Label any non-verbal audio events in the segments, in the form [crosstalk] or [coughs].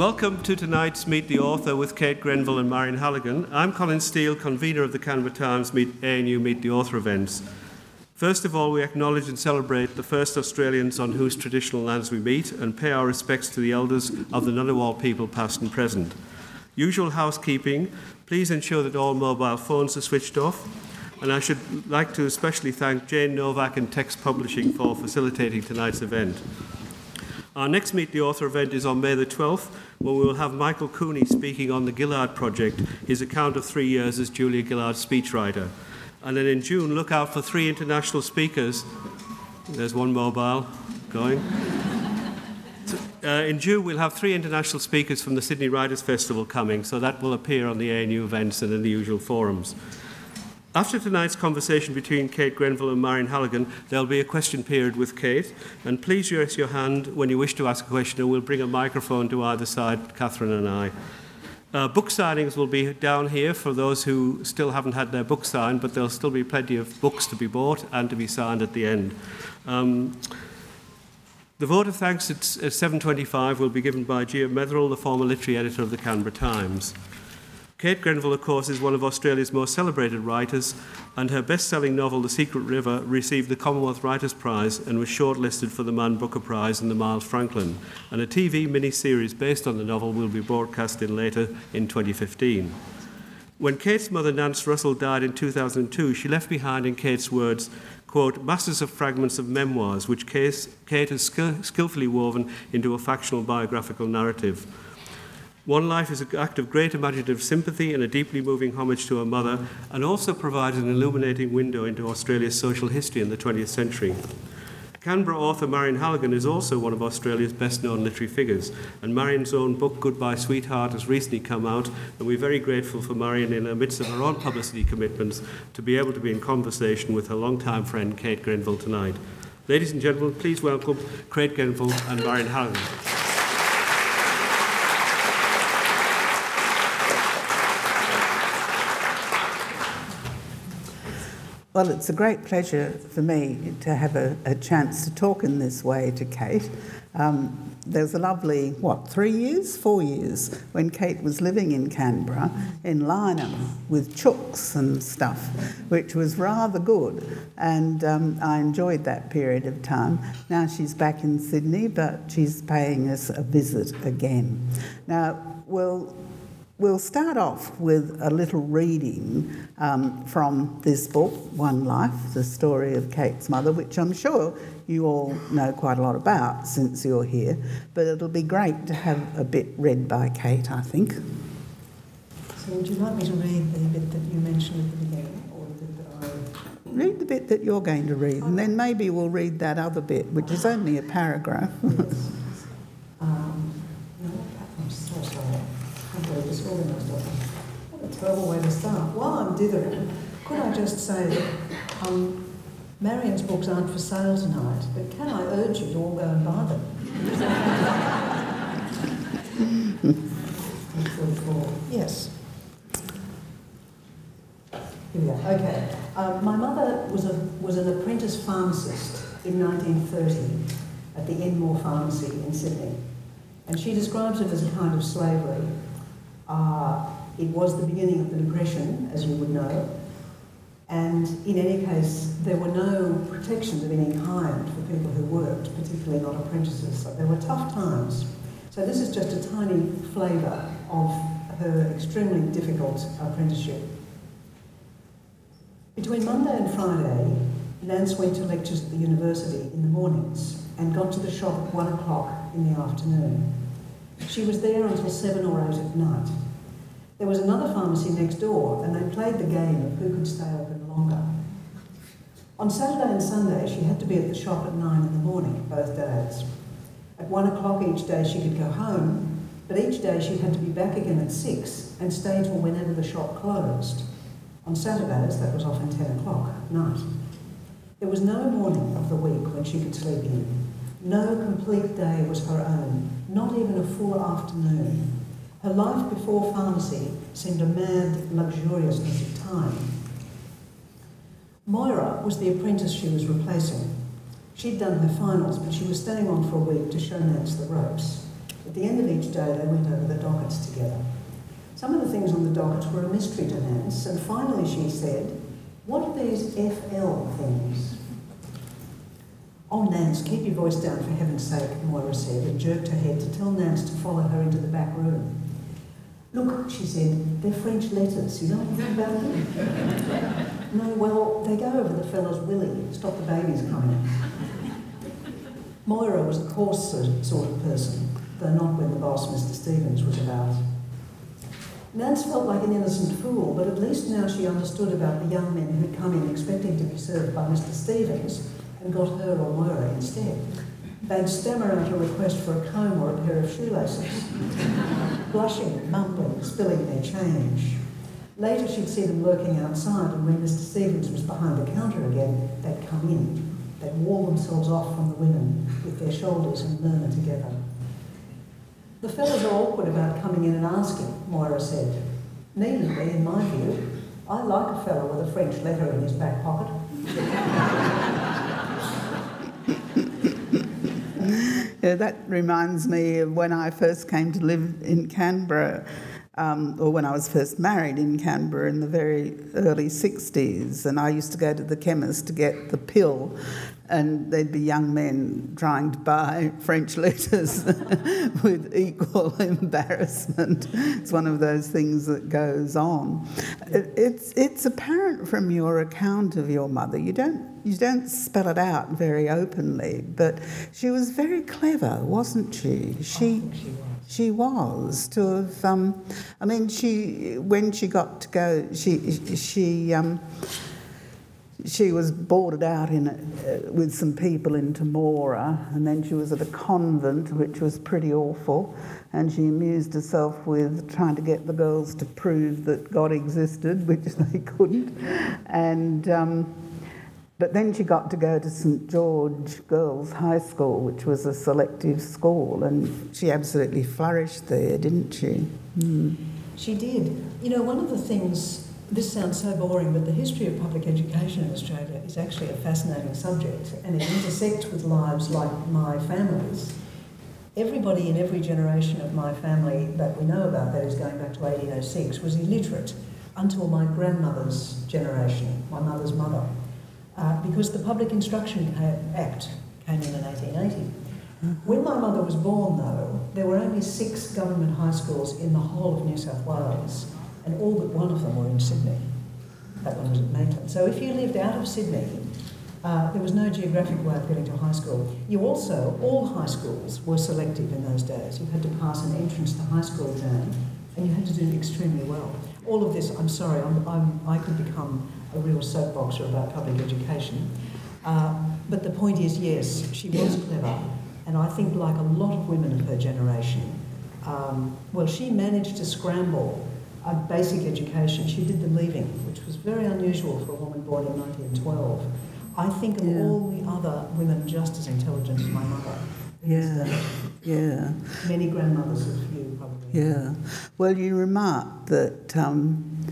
Welcome to tonight's Meet the Author with Kate Grenville and Marion Halligan. I'm Colin Steele, convener of the Canberra Times Meet ANU Meet the Author events. First of all, we acknowledge and celebrate the first Australians on whose traditional lands we meet and pay our respects to the elders of the Ngunnawal people, past and present. Usual housekeeping, please ensure that all mobile phones are switched off. And I should like to especially thank Jane Novak and Text Publishing for facilitating tonight's event. Our next Meet the Author event is on May the 12th, where we will have Michael Cooney speaking on the Gillard Project, his account of three years as Julia Gillard's speechwriter. And then in June, look out for three international speakers. There's one mobile going. [laughs] Uh, in June, we'll have three international speakers from the Sydney Writers' Festival coming, so that will appear on the ANU events and in the usual forums. After tonight's conversation between Kate Grenville and Marion Halligan, there'll be a question period with Kate. And please raise your hand when you wish to ask a question, and we'll bring a microphone to either side, Catherine and I. Uh, book signings will be down here for those who still haven't had their book signed, but there'll still be plenty of books to be bought and to be signed at the end. Um, the vote of thanks at, at 7.25 will be given by Gia Metherell, the former literary editor of the Canberra Times. Kate Grenville, of course, is one of Australia's most celebrated writers, and her best selling novel, The Secret River, received the Commonwealth Writers' Prize and was shortlisted for the Man Booker Prize and the Miles Franklin. And a TV mini-series based on the novel will be broadcasted later in 2015. When Kate's mother, Nance Russell, died in 2002, she left behind, in Kate's words, quote, masses of fragments of memoirs, which Kate has skillfully woven into a factional biographical narrative. One Life is an act of great imaginative sympathy and a deeply moving homage to her mother, and also provides an illuminating window into Australia's social history in the 20th century. Canberra author Marion Halligan is also one of Australia's best known literary figures, and Marion's own book, Goodbye Sweetheart, has recently come out, and we're very grateful for Marion, in the midst of her own publicity commitments, to be able to be in conversation with her longtime friend Kate Grenville tonight. Ladies and gentlemen, please welcome Kate Grenville and Marion Halligan. Well, it's a great pleasure for me to have a, a chance to talk in this way to Kate. Um, there was a lovely, what, three years, four years, when Kate was living in Canberra, in Lyneham, with chooks and stuff, which was rather good. And um, I enjoyed that period of time. Now she's back in Sydney, but she's paying us a visit again. Now, we'll We'll start off with a little reading um, from this book, One Life, the story of Kate's mother, which I'm sure you all know quite a lot about since you're here, but it'll be great to have a bit read by Kate, I think. So, would you like me to read the bit that you mentioned at the beginning, or the bit that I. Read the bit that you're going to read, and then maybe we'll read that other bit, which is only a paragraph. yes. [laughs] um, no, I'm so sorry very disorganised Terrible way to start. While I'm dithering, could I just say that um, Marion's books aren't for sale tonight, but can I urge you to all go and buy them? [laughs] yes. Here we go. Okay. Um, my mother was, a, was an apprentice pharmacist in 1930 at the Enmore Pharmacy in Sydney. And she describes it as a kind of slavery uh, it was the beginning of the Depression, as you would know, and in any case, there were no protections of any kind for people who worked, particularly not apprentices. So there were tough times. So this is just a tiny flavour of her extremely difficult apprenticeship. Between Monday and Friday, Nance went to lectures at the university in the mornings and got to the shop at one o'clock in the afternoon. She was there until seven or eight at night. There was another pharmacy next door, and they played the game of who could stay open longer. On Saturday and Sunday, she had to be at the shop at nine in the morning, both days. At one o'clock each day, she could go home, but each day she had to be back again at six and stay till whenever the shop closed. On Saturdays, that was often 10 o'clock at night. There was no morning of the week when she could sleep in. No complete day was her own, not even a full afternoon. Her life before pharmacy seemed a mad luxuriousness of time. Moira was the apprentice she was replacing. She'd done her finals, but she was staying on for a week to show Nance the ropes. At the end of each day, they went over the dockets together. Some of the things on the dockets were a mystery to Nance, and finally she said, What are these FL things? Oh, Nance, keep your voice down for heaven's sake, Moira said, and jerked her head to tell Nance to follow her into the back room. Look, she said, they're French letters. You know anything about them? [laughs] no, well, they go over the fellow's willy, stop the babies coming. Moira was a coarse sort of person, though not when the boss, Mr. Stevens, was about. Nance felt like an innocent fool, but at least now she understood about the young men who'd come in expecting to be served by Mr. Stevens and got her or Moira instead. They'd stammer out a request for a comb or a pair of shoelaces, [laughs] blushing, mumbling, spilling their change. Later she'd see them lurking outside, and when Mr. Stevens was behind the counter again, they'd come in. They'd wall themselves off from the women with their shoulders and murmur together. The fellows are awkward about coming in and asking, Moira said. Needlessly, in my view, I like a fellow with a French letter in his back pocket. [laughs] yeah, that reminds me of when I first came to live in Canberra, um, or when I was first married in Canberra in the very early 60s, and I used to go to the chemist to get the pill and there'd be young men trying to buy French letters [laughs] with equal [laughs] embarrassment. It's one of those things that goes on. It's, it's apparent from your account of your mother. You don't, you don't spell it out very openly, but she was very clever, wasn't she? She, she was. She was to have. Um, I mean, she when she got to go, she she um, she was boarded out in uh, with some people in Tamworth, and then she was at a convent, which was pretty awful. And she amused herself with trying to get the girls to prove that God existed, [laughs] which they couldn't. And um, but then she got to go to St George Girls High School, which was a selective school, and she absolutely flourished there, didn't she? Mm. She did. You know, one of the things this sounds so boring, but the history of public education in Australia is actually a fascinating subject and it intersects with lives like my family's. Everybody in every generation of my family that we know about, that is going back to 1806, was illiterate until my grandmother's generation, my mother's mother, uh, because the Public Instruction Act came in in 1880. When my mother was born, though, there were only six government high schools in the whole of New South Wales and all but one of them were in Sydney. That one was at Maitland. So if you lived out of Sydney, uh, there was no geographic way of getting to high school. You also, all high schools were selective in those days. You had to pass an entrance to high school exam, and you had to do extremely well. All of this, I'm sorry, I'm, I'm, i could become a real soapboxer about public education. Uh, but the point is, yes, she was clever, and I think, like a lot of women of her generation, um, well, she managed to scramble a basic education. She did the leaving, which was very unusual for a woman born in 1912. I think of yeah. all the other women just as intelligent as my mother. Yeah, yeah. Many grandmothers of you probably. Yeah. Well, you remarked that um,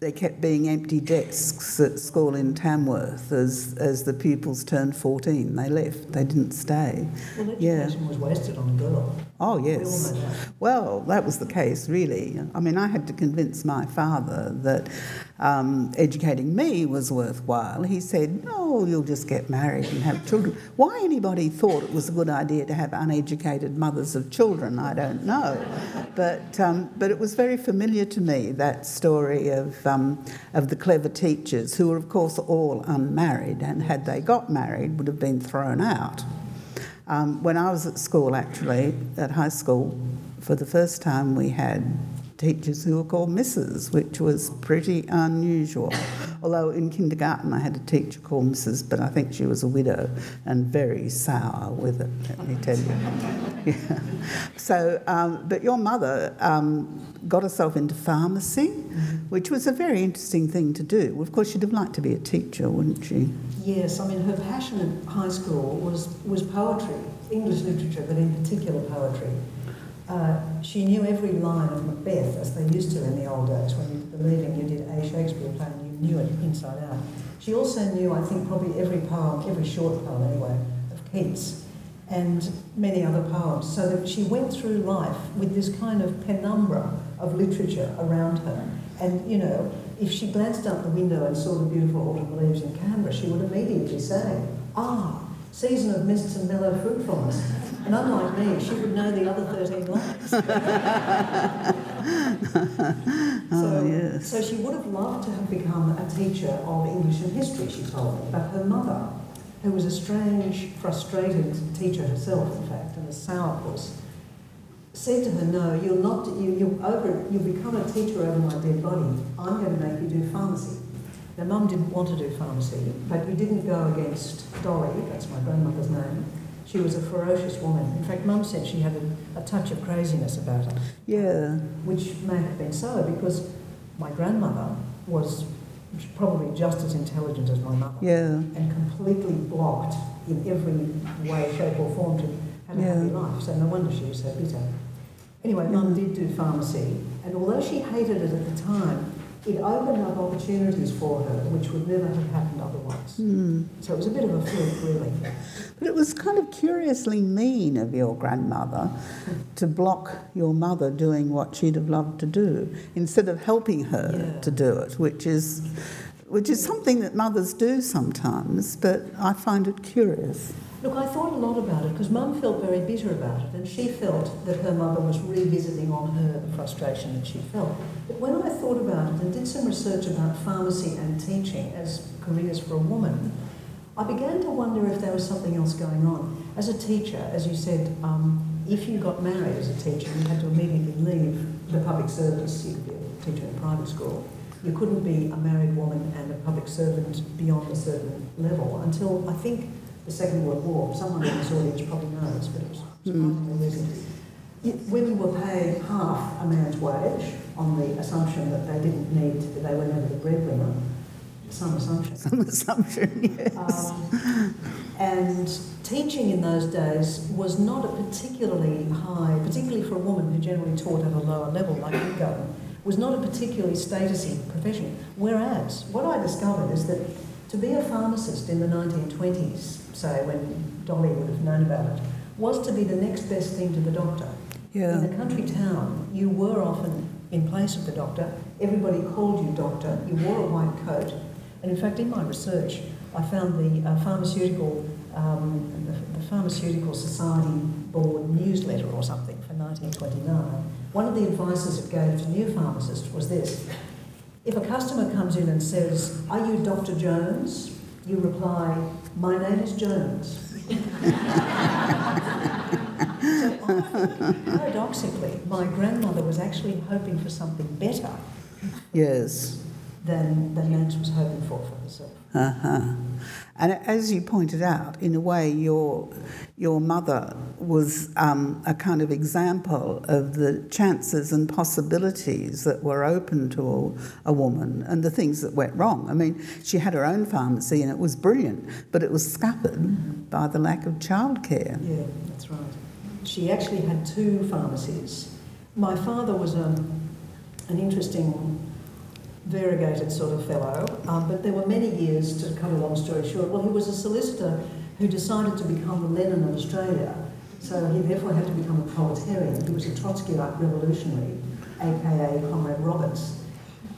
there kept being empty desks at school in Tamworth as, as the pupils turned 14. They left, they didn't stay. Well, education yeah. was wasted on a girl. Oh, yes. Well, that was the case, really. I mean, I had to convince my father that um, educating me was worthwhile. He said, Oh, you'll just get married and have children. Why anybody thought it was a good idea to have uneducated mothers of children, I don't know. But, um, but it was very familiar to me, that story of, um, of the clever teachers, who were, of course, all unmarried, and had they got married, would have been thrown out. Um, when I was at school, actually, at high school, for the first time we had teachers who were called Mrs., which was pretty unusual. Although in kindergarten I had a teacher called Mrs., but I think she was a widow and very sour with it, let me tell you. [laughs] yeah. So, um, but your mother um, got herself into pharmacy, which was a very interesting thing to do. Of course, she'd have liked to be a teacher, wouldn't she? Yes, I mean, her passion at high school was, was poetry, English literature, but in particular poetry. Uh, she knew every line of Macbeth, as they used to in the old days, when you the leaving, you did a Shakespeare play and you knew it inside out. She also knew, I think, probably every poem, every short poem anyway, of Keats and many other poems, so that she went through life with this kind of penumbra of literature around her. And, you know, if she glanced out the window and saw the beautiful autumn leaves in Canberra, she would immediately say, ah, season of mists and mellow fruitfulness. And unlike me, she would know the other 13 lines. [laughs] oh, so, yes. so she would have loved to have become a teacher of English and history, she told me. But her mother, who was a strange, frustrated teacher herself, in fact, and a sourpuss, said to her, "No, you'll not. You, you'll over. You'll become a teacher over my dead body. I'm going to make you do pharmacy." Now, Mum didn't want to do pharmacy, but we didn't go against Dolly. That's my grandmother's name. She was a ferocious woman. In fact, Mum said she had a, a touch of craziness about her. Yeah. Which may have been so because my grandmother was probably just as intelligent as my mother. Yeah. And completely blocked in every way, shape, or form to have a Yeah. happy life. So no wonder she was so bitter. Anyway, Mum mm. did do pharmacy, and although she hated it at the time, it opened up opportunities for her which would never have happened otherwise. Hmm. So it was a bit of a fluke, really. But it was kind of curiously mean of your grandmother to block your mother doing what she'd have loved to do instead of helping her Yeah. to do it, which is which is something that mothers do sometimes, but I find it curious. Look, I thought a lot about it because Mum felt very bitter about it, and she felt that her mother was revisiting on her the frustration that she felt. But when I thought about it and did some research about pharmacy and teaching as careers for a woman, I began to wonder if there was something else going on. As a teacher, as you said, um, if you got married as a teacher, you had to immediately leave the public service. You could be a teacher in private school. You couldn't be a married woman and a public servant beyond a certain level until I think the Second World War. Someone in this audience probably knows, but it was surprisingly recent. Y- Women were paid half a man's wage on the assumption that they didn't need, that they were never the breadwinner. Some assumption. Some assumption, [laughs] yes. Um, and teaching in those days was not a particularly high, particularly for a woman who generally taught at a lower level like you go, was not a particularly statusy profession. Whereas what I discovered is that to be a pharmacist in the 1920s, say when Dolly would have known about it, was to be the next best thing to the doctor. Yeah. In a country town, you were often in place of the doctor. Everybody called you doctor. You wore a white coat. And in fact, in my research, I found the uh, pharmaceutical, um, the, the Pharmaceutical Society Board newsletter or something for 1929. One of the advices it gave to new pharmacists was this. If a customer comes in and says, Are you Dr. Jones? You reply, My name is Jones. So paradoxically, my grandmother was actually hoping for something better Yes. than, than Nance was hoping for for herself. Uh-huh. And as you pointed out, in a way, your your mother was um, a kind of example of the chances and possibilities that were open to a, a woman and the things that went wrong. I mean, she had her own pharmacy and it was brilliant, but it was scuppered by the lack of childcare. Yeah, that's right. She actually had two pharmacies. My father was a, an interesting, variegated sort of fellow, um, but there were many years, to cut a long story short, well, he was a solicitor who decided to become the Lenin of Australia. So he therefore had to become a proletarian. He was a Trotskyite revolutionary, aka Comrade Roberts.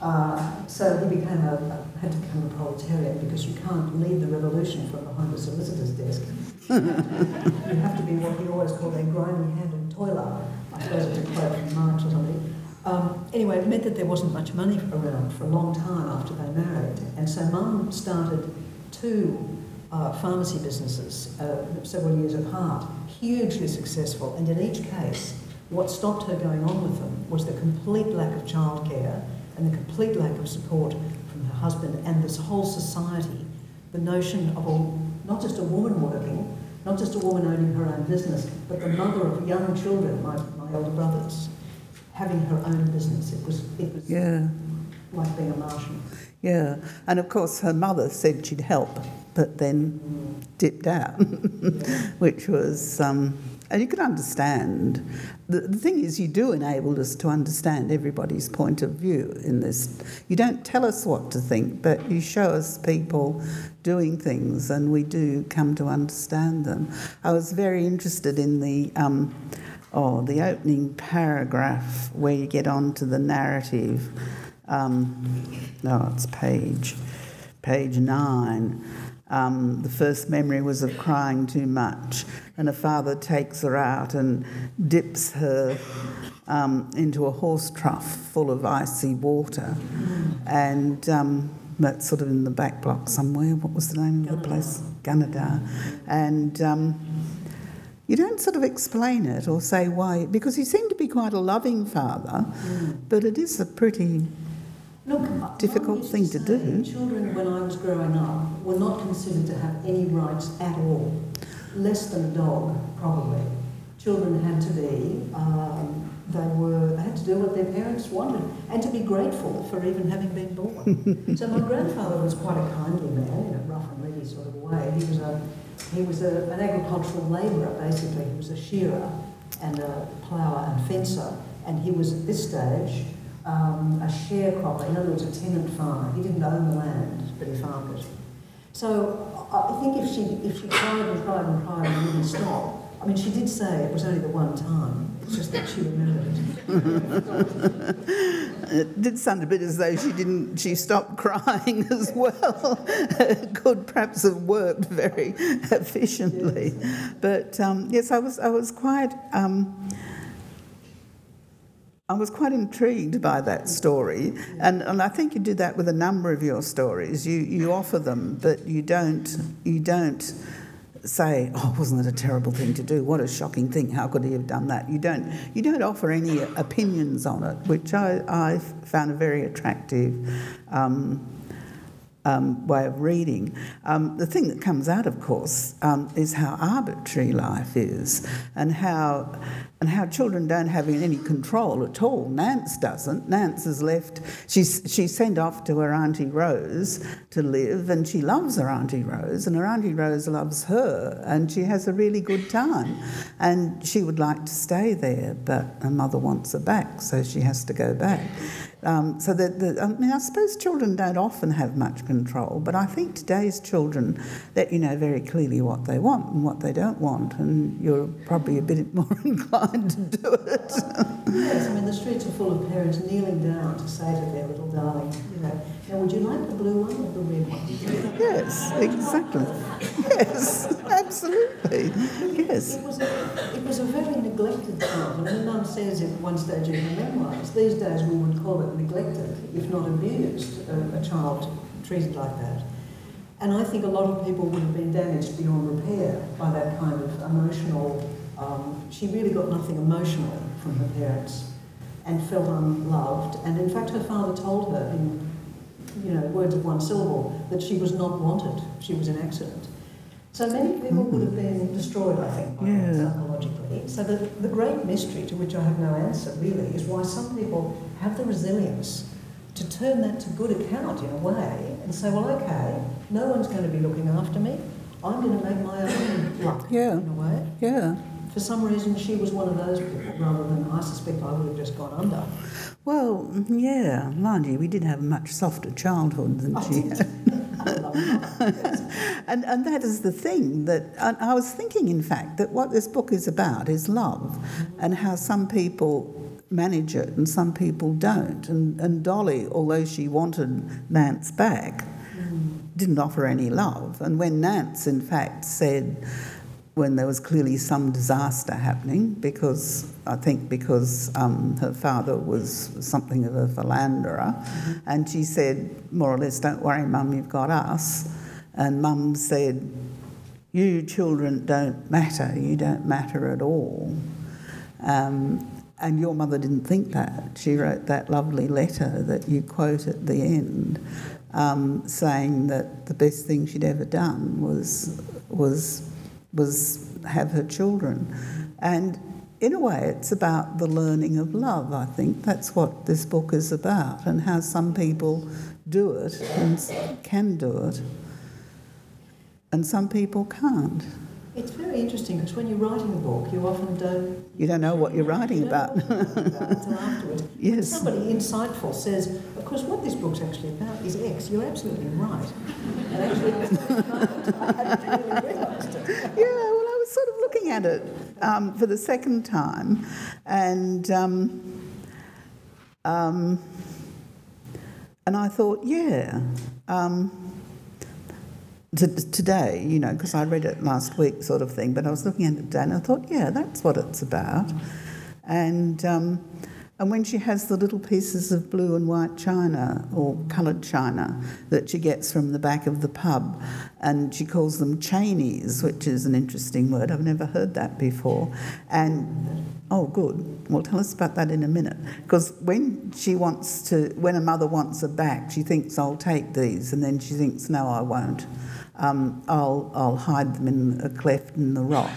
Uh, so he became a, had to become a proletarian because you can't lead the revolution from behind a solicitor's desk. [laughs] You have to be what he always called a grimy-handed toiler. I suppose it's a quote from Marx or something. Um, anyway, it meant that there wasn't much money around for a long time after they married. And so Mum started two uh, pharmacy businesses uh, several years apart, hugely successful. And in each case, What stopped her going on with them was the complete lack of childcare and the complete lack of support from her husband and this whole society. The notion of a, not just a woman working, not just a woman owning her own business, but the mother of young children, my, my older brothers, having her own business. It was, it was Yeah, like being a Martian. yeah. And of course, her mother said she'd help, but then dipped out, [laughs] which was, um, and you can understand. The, the thing is, you do enable us to understand everybody's point of view in this. You don't tell us what to think, but you show us people doing things, and we do come to understand them. I was very interested in the. Um, Oh, the opening paragraph where you get onto the narrative. Um, no, it's page, page nine. Um, the first memory was of crying too much, and her father takes her out and dips her um, into a horse trough full of icy water, and um, that's sort of in the back block somewhere. What was the name of the place? Gunnedah, and. You don't sort of explain it or say why, because he seemed to be quite a loving father, but it is a pretty. Look, Difficult thing to say do. Children, when I was growing up, were not considered to have any rights at all, less than a dog, probably. Children had to be, um, they were, they had to do what their parents wanted, and to be grateful for even having been born. so my [laughs] grandfather was quite a kindly man in a rough and ready sort of way. He was a, he was a, an agricultural labourer, basically. He was a shearer and a plougher and fencer, and he was at this stage um, a sharecropper, in other words, a tenant farmer. He didn't own the land, but he farmed it. So I I think if she if she cried and cried and cried and didn't stop, I mean, she did say it was only the one time. [laughs] It. Did sound a bit as though she didn't. She stopped crying [laughs] as well. It Could perhaps have worked very efficiently, but um, yes, I was. I was quite. Um, I was quite intrigued by that story, and, and I think you do that with a number of your stories. You you offer them, but you don't you don't say, "Oh, wasn't it a terrible thing to do? What a shocking thing! How could he have done that?" You don't you don't offer any opinions on it, which I I found a very attractive. Um, um, way of reading. Um, the thing that comes out, of course, um, is how arbitrary life is, and how and how children don't have any control at all. Nance doesn't. Nance is left. She's she's sent off to her auntie Rose to live, and she loves her auntie Rose, and her auntie Rose loves her, and she has a really good time, and she would like to stay there, but her mother wants her back, so she has to go back. Um, so that the, I mean, I suppose children don't often have much control, but I think today's children let you know very clearly what they want and what they don't want, and you're probably a bit [laughs] more inclined to do it. Yes, I mean, the streets are full of parents kneeling down to say to their little darling, you know, now would you like the blue one or the red one? yes, exactly. Yes, absolutely. Yes. It was, a, it was a very neglected. And her Mum says at one stage in her memoirs, these days we would call it neglected, if not abused, a, a child treated like that. And I think a lot of people would have been damaged beyond repair by that kind of emotional. Um, she really got nothing emotionally from her parents and felt unloved. And in fact, her father told her in you know, words of one syllable that she was not wanted, she was an accident. So many people would have been destroyed, I think, by Yeah. psychologically. So the, the great mystery to which I have no answer really is why some people have the resilience to turn that to good account in a way and say, well, okay, no one's going to be looking after me. I'm going to make my own [coughs] luck Yeah. in a way. Yeah. For some reason, she was one of those people rather than I suspect I would have just gone under. Well, yeah, mind you, we did have a much softer childhood than oh, she had. [laughs] [laughs] and, and that is the thing that I was thinking, in fact, that what this book is about is love and how some people manage it and some people don't. And, and Dolly, although she wanted Nance back, didn't offer any love. And when Nance, in fact, said, when there was clearly some disaster happening, because I think because um, her father was something of a philanderer, and she said, more or less, don't worry, mum, you've got us. And mum said, you children don't matter, you don't matter at all. Um, and your mother didn't think that. She wrote that lovely letter that you quote at the end, um, saying that the best thing she'd ever done was was was have her children, and in a way, it's about the learning of love. I think that's what this book is about, and how some people do it and can do it, and some people can't. It's very interesting because when you're writing a book, you often don't. You don't know what you're writing you about. Know what you're about until afterwards. [laughs] Yes. somebody insightful says, "Of course, what this book's actually about is X," you're absolutely right. [laughs] And actually, I hadn't really realised it. Yeah, well, I was sort of looking at it um, for the second time, and um, um, and I thought, yeah, um, today, you know, because I read it last week, sort of thing. But I was looking at it today, and I thought, yeah, that's what it's about, and. Um, and when she has the little pieces of blue and white china or coloured china that she gets from the back of the pub, and she calls them Cheneys, which is an interesting word. I've never heard that before. And oh, good. Well, tell us about that in a minute. Because when she wants to, when a mother wants her back, she thinks, I'll take these, and then she thinks, no, I won't. Um, I'll, I'll hide them in a cleft in the rock,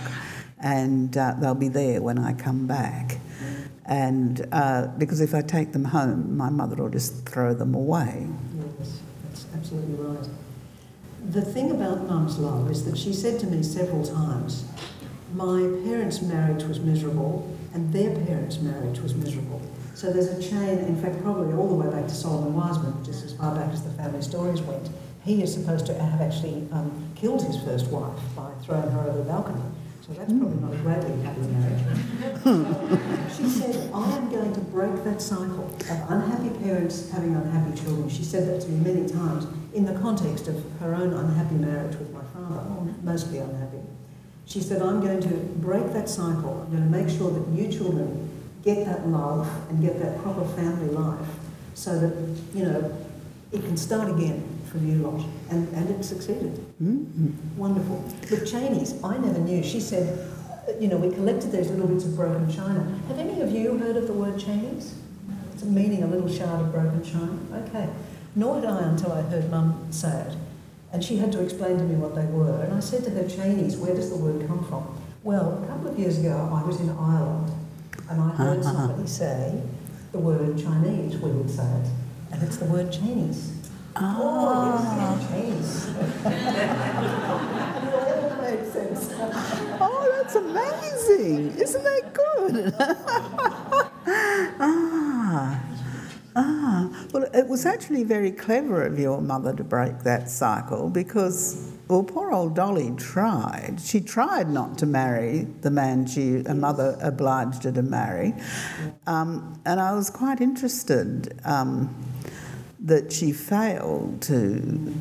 and uh, they'll be there when I come back. And uh, because if I take them home, my mother will just throw them away. Yes, that's absolutely right. The thing about Mum's love is that she said to me several times, my parents' marriage was miserable and their parents' marriage was miserable. So there's a chain, in fact, probably all the way back to Solomon Wiseman, which is as far back as the family stories went. He is supposed to have actually um, killed his first wife by throwing her over the balcony. That's probably not a greatly happy marriage. [laughs] she said, I am going to break that cycle of unhappy parents having unhappy children. She said that to me many times in the context of her own unhappy marriage with my father, mostly unhappy. She said, I'm going to break that cycle. I'm going to make sure that you children get that love and get that proper family life so that, you know, it can start again for you lot. And, and it succeeded. Mm-hmm. Wonderful. The Cheneys, I never knew. She said, you know, we collected those little bits of broken china. Have any of you heard of the word Cheneys? It's meaning a little shard of broken china. Okay. Nor had I until I heard Mum say it. And she had to explain to me what they were. And I said to her, Cheneys, where does the word come from? Well, a couple of years ago, I was in Ireland and I heard [laughs] somebody say the word Chinese, we would say it. And it's the word Cheneys. Oh. [laughs] Oh, that's amazing! Isn't that good? [laughs] ah, ah. Well, it was actually very clever of your mother to break that cycle because, well, poor old Dolly tried. She tried not to marry the man she, her mother obliged her to marry, um, and I was quite interested um, that she failed to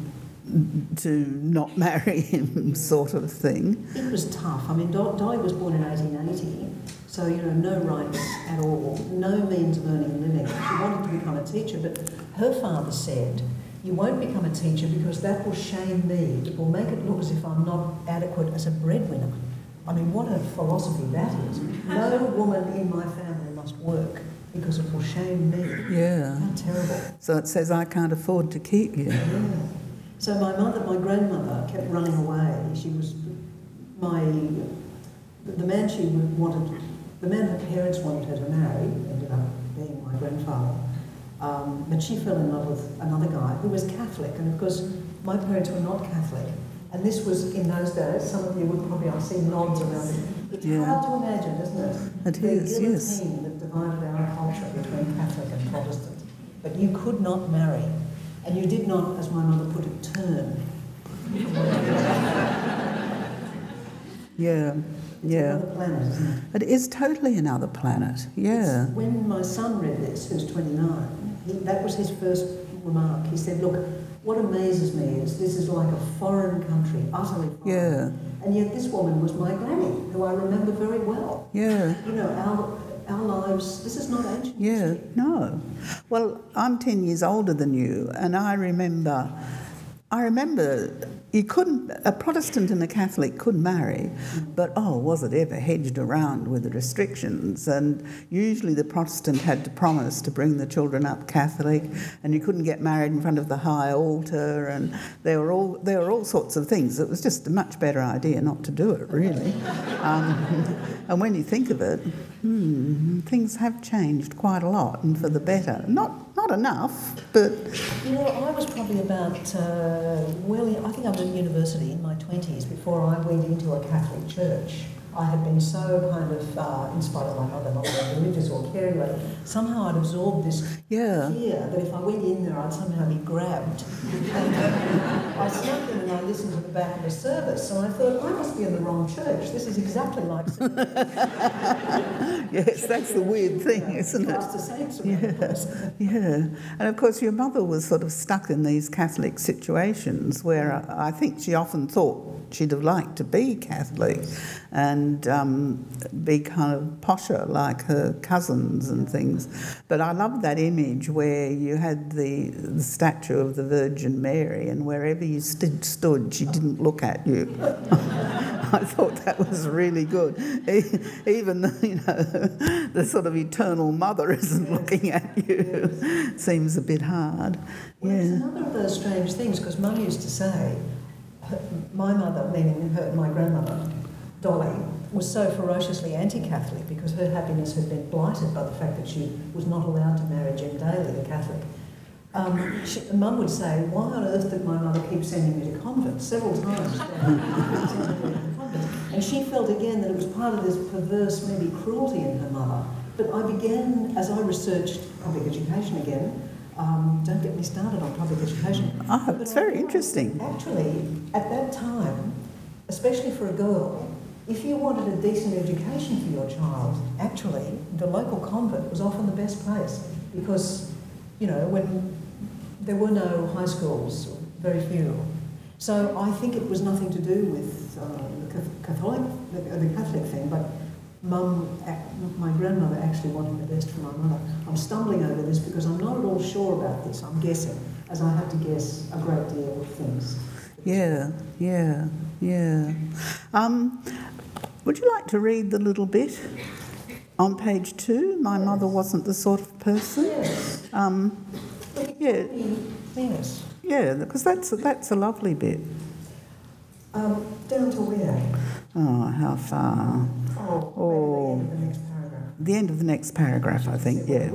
to not marry him, [laughs] sort of thing. It was tough. I mean, Do- Dolly was born in 1880, so, you know, no rights at all, no means of earning a living. She wanted to become a teacher, but her father said, You won't become a teacher because that will shame me. It will make it look as if I'm not adequate as a breadwinner. I mean, what a philosophy that is. No woman in my family must work because it will shame me. Yeah. How terrible. So it says, I can't afford to keep you. Yeah. So my mother, my grandmother, kept running away. She was my the man she wanted, the man her parents wanted her to marry ended up being my grandfather. Um, but she fell in love with another guy who was Catholic, and of course my parents were not Catholic. And this was in those days. Some of you would probably I see nods around it. It's Yeah. hard to imagine, isn't it? It the is, yes. that divided our culture between Catholic and Protestant. But you could not marry, and you did not, as my mother put it, turn. Yeah, yeah. Another planet, isn't it? It is totally another planet. Yeah. It's- When my son read this, who's 29, he, that was his first remark. He said, Look, what amazes me is this is like a foreign country, utterly foreign. Yeah. And yet this woman was my granny, who I remember very well. Yeah. You know, our, our lives, this is not ancient Yeah, no. Well, I'm 10 years older than you, and I remember I remember you couldn't, a Protestant and a Catholic could marry, but oh, was it ever hedged around with the restrictions? And usually the Protestant had to promise to bring the children up Catholic, and you couldn't get married in front of the high altar, and there were all there were all sorts of things. It was just a much better idea not to do it, really. Um, and when you think of it, hmm, things have changed quite a lot, and for the better. Not not enough, but. You know, I was probably about, uh, well, I think I was university in my 20s before I went into a Catholic church. I had been so kind of, uh, in spite of my mother not being religious or caring it, somehow I'd absorbed this yeah. fear that if I went in there, I'd somehow be grabbed. [laughs] And I snuck in and I listened to the back of the service, and I thought, I must be in the wrong church. This is exactly like. [laughs] yes, that's the weird thing, isn't it? Yes. yeah. And of course, your mother was sort of stuck in these Catholic situations where I think she often thought she'd have liked to be Catholic and um, be kind of posher like her cousins and things. But I love that image where you had the, the statue of the Virgin Mary, and wherever you stood, stood she didn't look at you. [laughs] I thought that was really good. Even the, you know, [laughs] the sort of eternal mother isn't looking at you. [laughs] Seems a bit hard. Well, yeah. It's another of those strange things because Mum used to say, my mother, meaning her, my grandmother, Dolly, was so ferociously anti-Catholic because her happiness had been blighted by the fact that she was not allowed to marry Jim Daly, the Catholic. Um, she, Mum would say, why on earth did my mother keep sending me to convent several times? [laughs] and she felt again that it was part of this perverse, maybe cruelty in her mother. But I began, as I researched public education again, um, don't get me started on public education. Oh, it's very interesting. Actually, at that time, especially for a girl, if you wanted a decent education for your child, actually, the local convent was often the best place because, you know, when there were no high schools, very few. So I think it was nothing to do with uh, the Catholic, the, the Catholic thing, but mum, my grandmother actually wanted the best for my mother. I'm stumbling over this because I'm not at all sure about this. I'm guessing, as I have to guess a great deal of things. Yeah, yeah, yeah. Um, would you like to read the little bit on page two? My yes. mother wasn't the sort of person. Yes. Um, yeah. Yes. Yeah, because that's that's a lovely bit. Um, down to where? Oh, how far? Oh, oh. the, end the end of the next paragraph, I think. Yeah.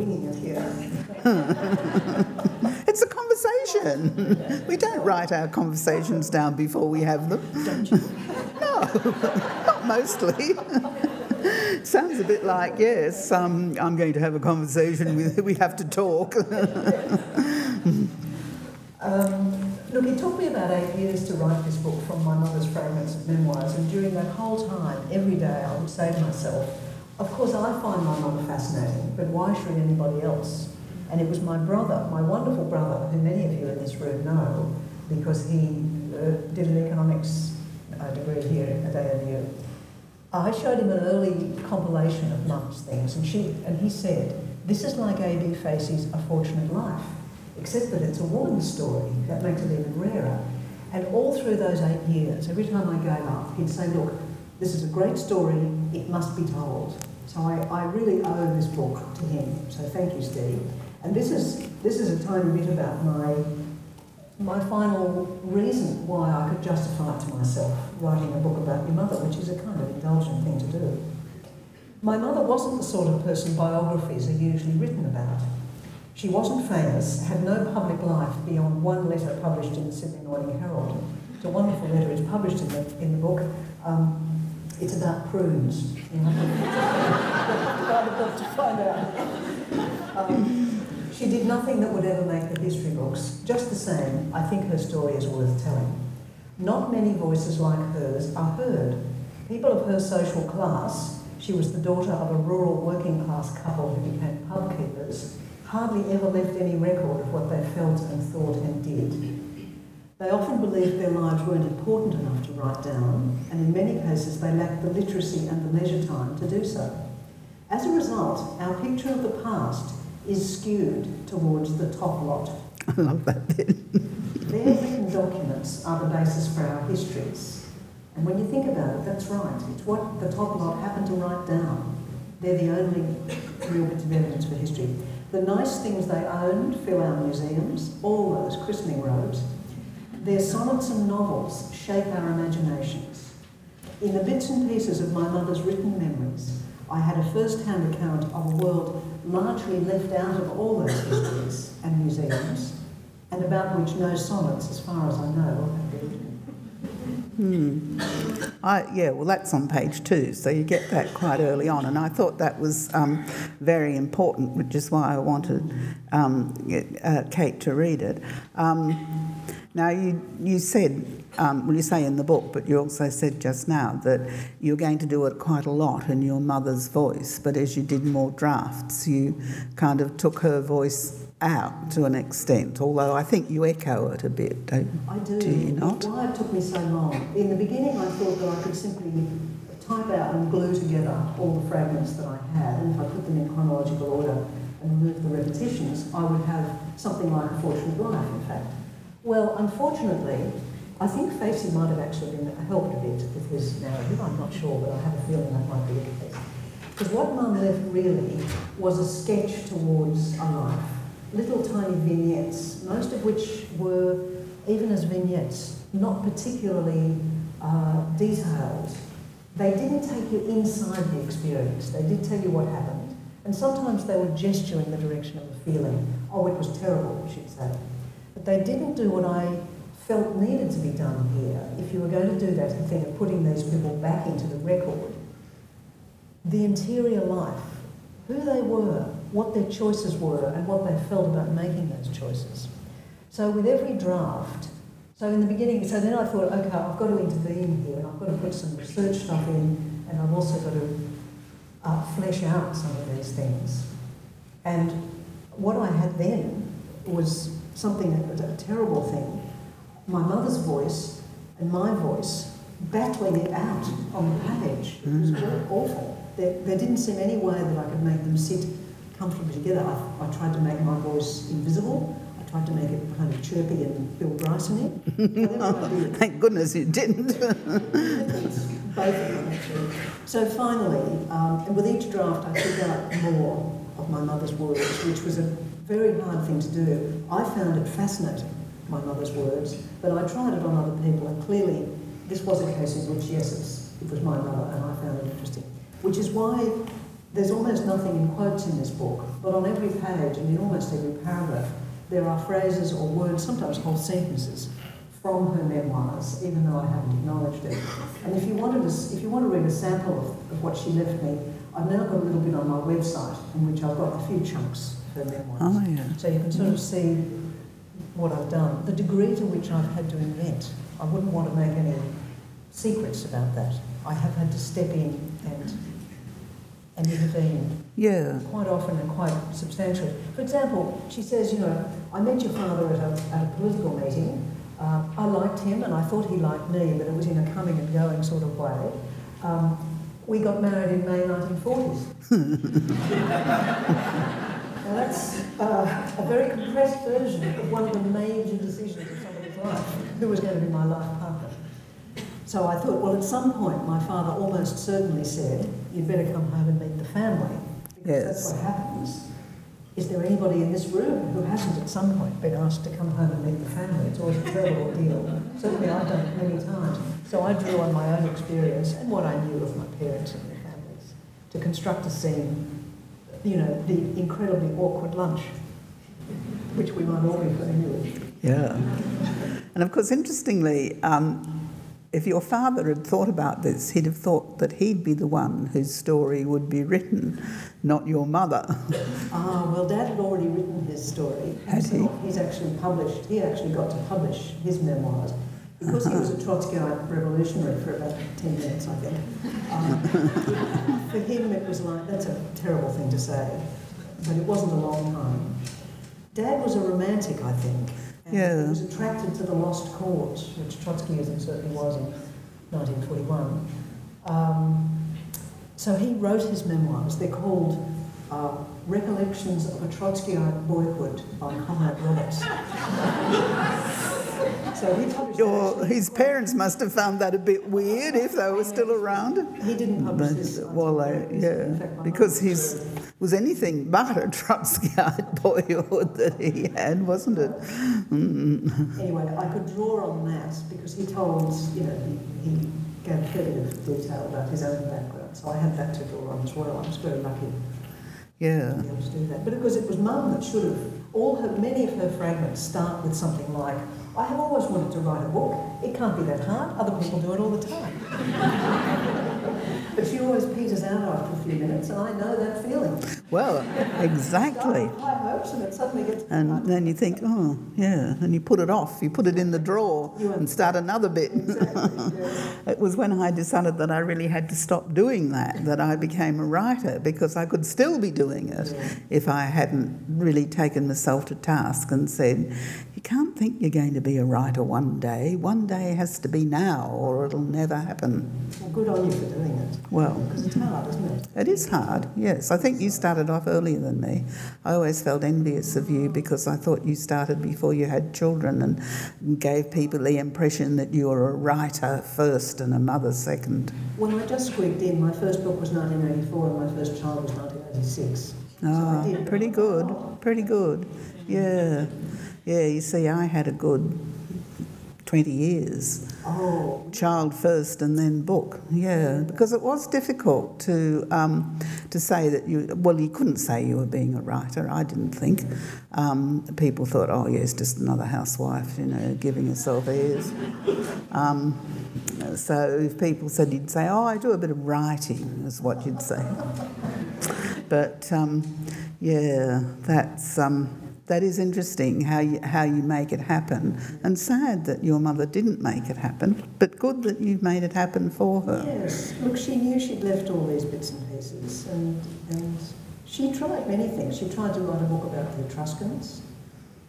[laughs] it's a conversation. we don't write our conversations down before we have them. Don't you? [laughs] no [laughs] not mostly. [laughs] Sounds a bit like, yes, um, I'm going to have a conversation with, [laughs] we have to talk. [laughs] um, look, it took me about eight years to write this book from my mother's fragments of memoirs, and during that whole time, every day I would say to myself, of course I find my mother fascinating, but why should anybody else? And it was my brother, my wonderful brother, who many of you in this room know, because he uh, did an economics uh, degree here at ANU. I showed him an early compilation of Mum's things, and, she, and he said, This is like A.B. Facey's A Fortunate Life, except that it's a woman's story. That makes it even rarer. And all through those eight years, every time I gave up, he'd say, Look, this is a great story, it must be told. So I, I really owe this book to him. So thank you, Steve. And this is, this is a tiny bit about my my final reason why I could justify it to myself writing a book about your mother, which is a kind of indulgent thing to do. My mother wasn't the sort of person biographies are usually written about. She wasn't famous, had no public life beyond one letter published in the Sydney Morning Herald. It's a wonderful letter, it's published in the, in the book. Um, it's about prunes. [laughs] You know, to find out. She did nothing that would ever make the history books. Just the same, I think her story is worth telling. Not many voices like hers are heard. People of her social class, she was the daughter of a rural working class couple who became pub keepers, hardly ever left any record of what they felt and thought and did. They often believed their lives weren't important enough to write down, and in many cases they lacked the literacy and the leisure time to do so. As a result, our picture of the past is skewed towards the top lot. I love that bit. They're written documents are the basis for our histories. And when you think about it, that's right. It's what the top lot happened to write down. They're the only real bits of evidence for history. The nice things they owned fill our museums, all those christening robes. Their sonnets and novels shape our imaginations. In the bits and pieces of my mother's written memories, I had a first-hand account of a world largely left out of all those histories and museums, and about which no sonnets, as far as I know, have been written. Hmm. I, yeah, well, that's on page two, so you get that quite early on, and I thought that was um, very important, which is why I wanted um, uh, Kate to read it. Um, now, you, you said, um, well, you say in the book, but you also said just now that you're going to do it quite a lot in your mother's voice, but as you did more drafts, you kind of took her voice out to an extent, although I think you echo it a bit, don't I do. do you not? Why it took me so long? In the beginning, I thought that I could simply type out and glue together all the fragments that I had, and if I put them in chronological order and remove the repetitions, I would have something like a fortunate life, in fact. Well, unfortunately, I think Facey might have actually been helped a bit with his narrative. I'm not sure, but I have a feeling that might be the case. Because what Mum left really was a sketch towards a life little tiny vignettes, most of which were, even as vignettes, not particularly uh, detailed. They didn't take you inside the experience, they did tell you what happened. And sometimes they would gesture in the direction of a feeling. Oh, it was terrible, she'd say. But they didn't do what I felt needed to be done here. If you were going to do that thing of putting these people back into the record, the interior life, who they were, what their choices were and what they felt about making those choices. So with every draft, so in the beginning, so then I thought, okay, I've got to intervene here and I've got to put some research stuff in and I've also got to uh, flesh out some of these things. And what I had then was something, a, a terrible thing. My mother's voice and my voice battling it out on the page. It was mm. awful. There, there didn't seem any way that I could make them sit comfortably together. I, I tried to make my voice invisible. I tried to make it kind of chirpy and Bill Bryson [laughs] Thank goodness you didn't. [laughs] Both of them, actually. So finally, um, and with each draft, I took out more of my mother's words, which was a very hard thing to do. I found it fascinating, my mother's words, but I tried it on other people, and clearly this was a case in which, yes, it was my mother, and I found it interesting. Which is why there's almost nothing in quotes in this book, but on every page and in almost every paragraph, there are phrases or words, sometimes whole sentences, from her memoirs, even though I haven't acknowledged it. And if you wanted to, if you want to read a sample of, of what she left me, I've now got a little bit on my website in which I've got a few chunks her memoirs. Oh, yeah. So you can sort of see what I've done, the degree to which I've had to invent. I wouldn't want to make any secrets about that. I have had to step in and and intervene. Yeah. Quite often and quite substantially. For example, she says, you know, I met your father at a, at a political meeting. Uh, I liked him and I thought he liked me, but it was in a coming and going sort of way. Um, we got married in May 1940s. [laughs] now that's uh, a very compressed version of one of the major decisions of somebody's life. Who was going to be my life partner? So I thought, well, at some point, my father almost certainly said, you'd better come home and meet the family. Because yes. that's what happens. Is there anybody in this room who hasn't at some point been asked to come home and meet the family? It's always a terrible ordeal. Certainly I've done it many times. So I drew on my own experience and what I knew of my parents and their families to construct a scene, you know, the incredibly awkward lunch, which we might all be familiar with. Yeah. And of course, interestingly, um, if your father had thought about this, he'd have thought that he'd be the one whose story would be written, not your mother. Ah, well, Dad had already written his story. Had he? He's actually published, he actually got to publish his memoirs. Because he was a Trotskyite revolutionary for about 10 minutes, I think. Um, for him, it was like, that's a terrible thing to say, but it wasn't a long time. Dad was a romantic, I think. And yeah. He was attracted to the lost cause, which Trotskyism certainly was in 1941. Um, so he wrote his memoirs. They're called uh, Recollections of a Trotskyite Boyhood by Comrade Roberts. So he published Or that. his parents must have found that a bit weird if they were still around. He didn't publish But, this. well, uh, yeah, fact, because his was anything but a Trotskyite boyhood that he had, wasn't it? Anyway, I could draw on that because he told, you know, he, he gave a bit of detail about his own background. So I had that to draw on as well. I was very lucky Yeah. be able to do that. But because it was mum that should have, all her, many of her fragments start with something like, I have always wanted to write a book. It can't be that hard. Other people do it all the time. [laughs] but she always peters out after a few minutes, and I know that feeling. Well, exactly. Start with high hopes, and it suddenly gets. And then you think, oh, yeah, and you put it off, you put it in the drawer and start another bit. Exactly. [laughs] It was when I decided that I really had to stop doing that that I became a writer because I could still be doing it Yeah. if I hadn't really taken myself to task and said, can't think you're going to be a writer one day. One day has to be now or it'll never happen. Well, good on you for doing it. Well, Because it's hard, isn't it? it is hard, yes. I think you started off earlier than me. I always felt envious of you because I thought you started before you had children and gave people the impression that you were a writer first and a mother second. Well, I just squeaked in. My first book was 1984 and my first child was 1986. So I Ah, did- pretty good, pretty good. Yeah, yeah. You see, I had a good twenty years, Oh, child first and then book. Yeah, because it was difficult to um, to say that you. Well, you couldn't say you were being a writer. I didn't think. Um, people thought, oh yes, just another housewife, you know, giving herself airs. Um, so if people said, you'd say, oh, I do a bit of writing, is what you'd say. But um, yeah, that's um, that is interesting how you, how you make it happen, and sad that your mother didn't make it happen. But good that you've made it happen for her. yes. Look, she knew she'd left all these bits and pieces, and, and she tried many things. She tried to write a book about the Etruscans.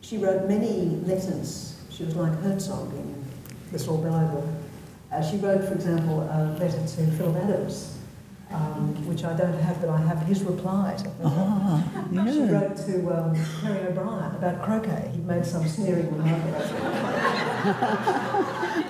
She wrote many letters. She was like Herzog in the Saul Bellow. Uh, she wrote, for example, a letter to Phillip Adams, um, which I don't have, but I have his reply. To Ah, She wrote to um, Harry O'Brien about croquet. He made some sneering remark about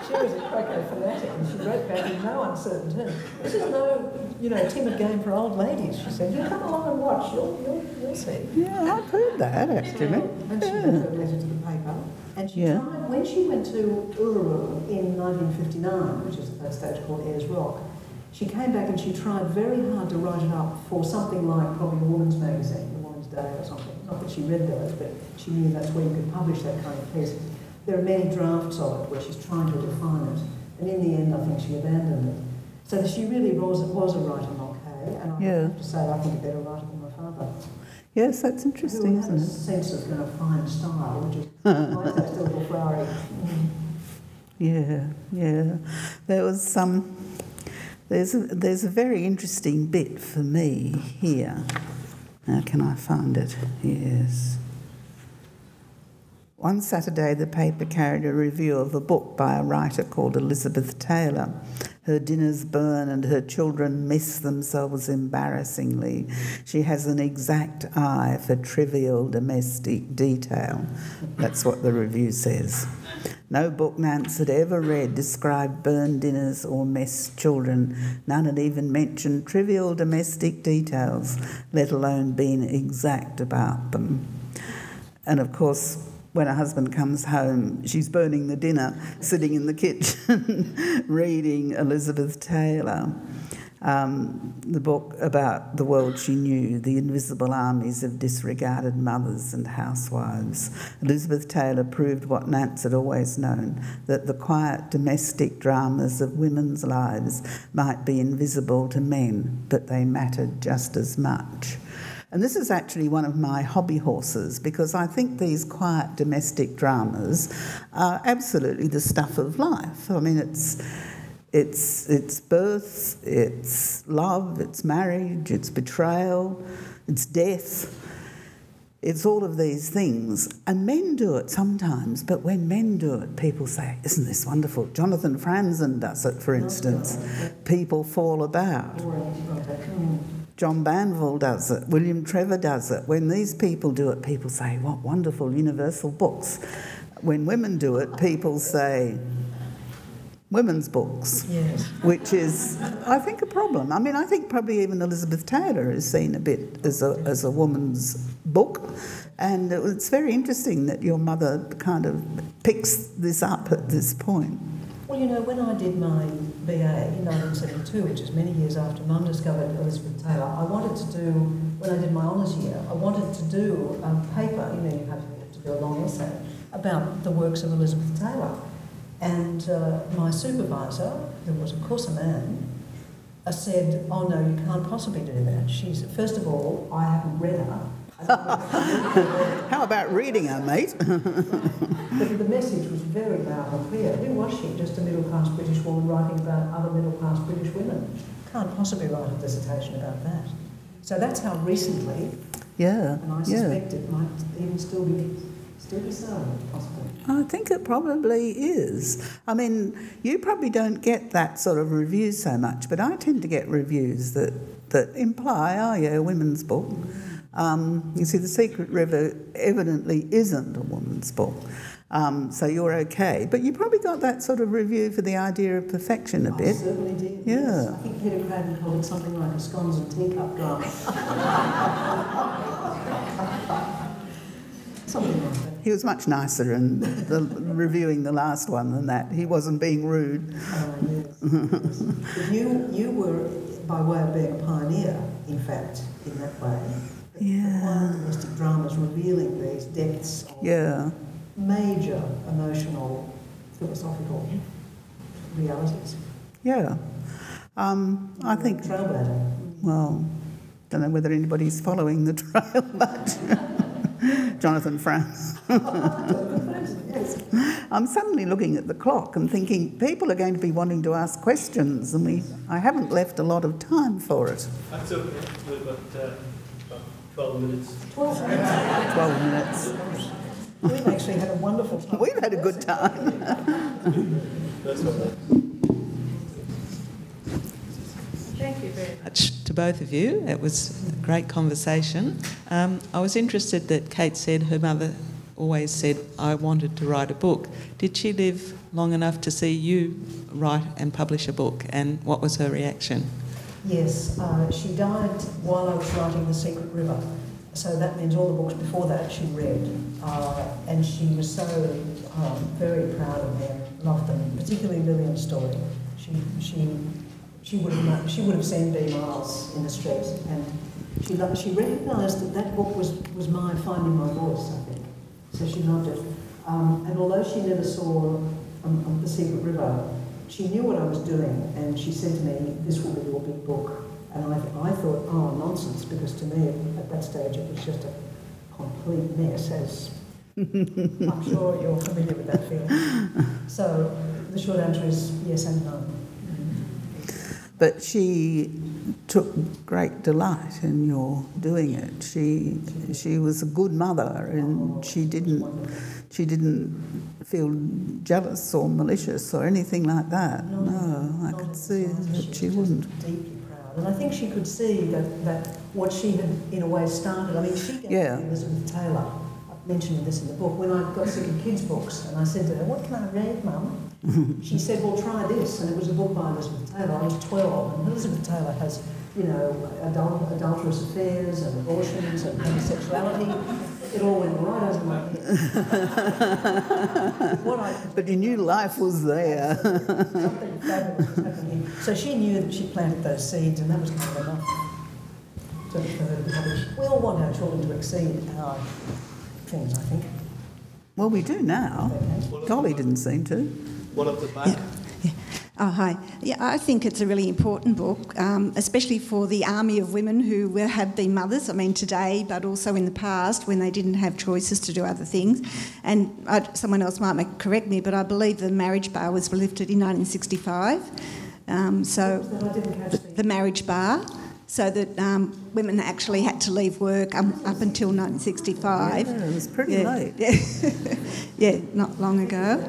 she was a croquet fanatic and she wrote back in no uncertain terms. This is no, you know, timid game for old ladies, she said. You come along and watch, you'll, you'll, you'll see. Yeah, I've heard that actually. And she wrote her letter to the paper. And she Yeah. tried, when she went to Uluru in 1959, which is at that stage called Ayers Rock, she came back and she tried very hard to write it up for something like probably a woman's magazine, a woman's day or something. Not that she read those, but she knew that's where you could publish that kind of piece. There are many drafts of it where she's trying to define it. And in the end, I think she abandoned it. So she really was, was a writer, okay. And I Yeah. have to say, I think a better writer than my father Yes, that's who interesting, had a sense of kind of fine style, which is a little flowery. Yeah, yeah. There was some. There's a, there's a very interesting bit for me here. Now, can I find it? Yes. One Saturday, the paper carried a review of a book by a writer called Elizabeth Taylor. Her dinners burn and her children miss themselves embarrassingly. She has an exact eye for trivial domestic detail. That's what the review says. No book Nance had ever read described burned dinners or mess children. None had even mentioned trivial domestic details, let alone been exact about them. And of course, when her husband comes home, she's burning the dinner, sitting in the kitchen, [laughs] reading Elizabeth Taylor, um, the book about the world she knew, the invisible armies of disregarded mothers and housewives. Elizabeth Taylor proved what Nance had always known that the quiet domestic dramas of women's lives might be invisible to men, but they mattered just as much. And this is actually one of my hobby horses because I think these quiet domestic dramas are absolutely the stuff of life. I mean, it's it's it's birth, it's love, it's marriage, it's betrayal, it's death. It's all of these things. And men do it sometimes, but when men do it, people say, Isn't this wonderful? Jonathan Franzen does it, for instance. People fall about. John Banville does it, William Trevor does it. When these people do it, people say, What wonderful universal books. when women do it, people say women's books, Yes. which is, I think, a problem. I mean, I think probably even Elizabeth Taylor is seen a bit as a, as a woman's book. And it- it's very interesting that your mother kind of picks this up at this point. Well, you know, when I did my BA in 1972, which is many years after Mum discovered Elizabeth Taylor, I wanted to do, when I did my honours year, I wanted to do a paper, you know, you have, you have to do a long essay, about the works of Elizabeth Taylor. And uh, my supervisor, who was of course a man, uh, said, oh no, you can't possibly do that. She's, first of all, I haven't read her. I don't know if you've read her. How about reading her, mate? [laughs] But the message was very loud and clear. Who was she? Just a middle class British woman writing about other middle class British women. Can't possibly write a dissertation about that. So that's how recently, yeah, and I yeah. suspect it might even still be still be possibly. I think it probably is. I mean, you probably don't get that sort of review so much, but I tend to get reviews that, that imply, oh, yeah, a women's book. Um, you see, The Secret River evidently isn't a woman's book, um, so you're okay. But you probably got that sort of review for the idea of perfection a I bit. certainly did. Yeah. Yes. I think Peter Craven called it something like a scones and teacup drama. [laughs] something like that. He was much nicer in the, reviewing the last one than that. He wasn't being rude. Oh, yes. yes. You, you were, by way of being a pioneer, in fact, in that way. Yeah. One domestic dramas revealing these depths of Yeah. major emotional, philosophical realities. Yeah. Um, I think, Trailblazer. well, don't know whether anybody's following the trail [laughs] much. [laughs] Jonathan Franz. [laughs] I'm suddenly looking at the clock and thinking people are going to be wanting to ask questions, and we, I haven't left a lot of time for it. That's okay. We've got uh, about 12 minutes. 12 minutes. 12 minutes. We've actually had a wonderful time. We've had a good time. That's all right. Thank you very much to both of you. It was a great conversation. Um, I was interested that Kate said her mother always said, I wanted to write a book. Did she live long enough to see you write and publish a book? And what was her reaction? Yes, uh, she died while I was writing The Secret River. So that means all the books before that she read. Uh, and she was so um, very proud of them, loved them, particularly Lilian's story. She, she, she, would have, she would have seen Bea Miles in the street and she, lo- she recognised that that book was, was my finding my voice, I think. So she loved it. Um, and although she never saw um, um, The Secret River, she knew what I was doing and she said to me, this will be your big book. And I, I thought, oh, nonsense, because to me at that stage it was just a complete mess, as I'm sure you're familiar with that feeling. So the short answer is yes and no. But she took great delight in your doing it. She she was a good mother, and she didn't she didn't feel jealous or malicious or anything like that. Not- No, I could see that She she wouldn't. Deeply proud. And I think she could see that, that what she had, in a way, started. I mean, she gave Yeah. Elizabeth Taylor. I mentioned this in the book. When I got sick of kids' books, and I said to her, What can I read, Mum? She said, Well, try this. And it was a book by Elizabeth Taylor. I was 12, and Elizabeth Taylor has, you know, adul- adulterous affairs and abortions and homosexuality. It all went right over my head. [laughs] what I But you knew life was there. something fabulous was happening. So she knew that she planted those seeds, and that was kind of enough to, her to. We all want our children to exceed our things, I think. Well, we do now. Golly didn't seem to. One at the back. Oh, hi. Yeah, I think it's a really important book, um, especially for the army of women who will have been mothers. I mean, today, but also in the past when they didn't have choices to do other things. And I, someone else might make, correct me, but I believe the marriage bar was lifted in 1965. Um, so That I didn't catch the, the. the marriage bar, so that um, women actually had to leave work um, up until 1965. Yeah, it was pretty yeah, late. Yeah. [laughs] yeah, not long ago.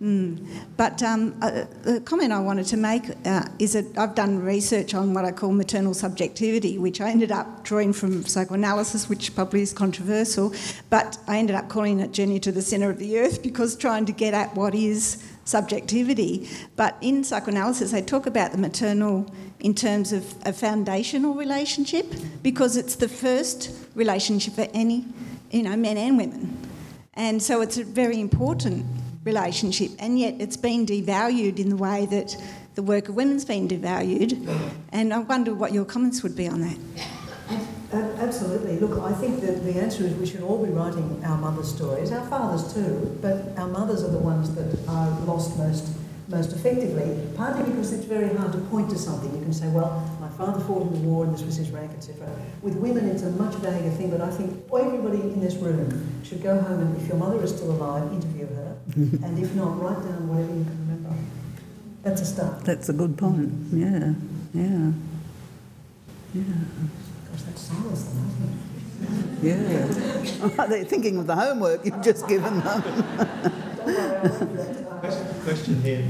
Mm. But um, uh, the comment I wanted to make uh, is that I've done research on what I call maternal subjectivity, which I ended up drawing from psychoanalysis, which probably is controversial, but I ended up calling it Journey to the Centre of the Earth because trying to get at what is subjectivity. But in psychoanalysis, they talk about the maternal in terms of a foundational relationship because it's the first relationship for any, you know, men and women. And so it's a very important relationship, and yet it's been devalued in the way that the work of women's been devalued. And I wonder what your comments would be on that. Absolutely. Look, I think that the answer is we should all be writing our mother's stories, our fathers too, but our mothers are the ones that are lost most most effectively, partly because it's very hard to point to something. You can say, well, my father fought in the war and this was his rank, etc. With women, it's a much vaguer thing, but I think everybody in this room should go home and, if your mother is still alive, interview her, [laughs] and if not, write down whatever you can remember. That's a start. That's a good point. Yeah, yeah, yeah. Gosh, that's it? Yeah. [laughs] They're thinking of the homework you've just given them. [laughs] Question here.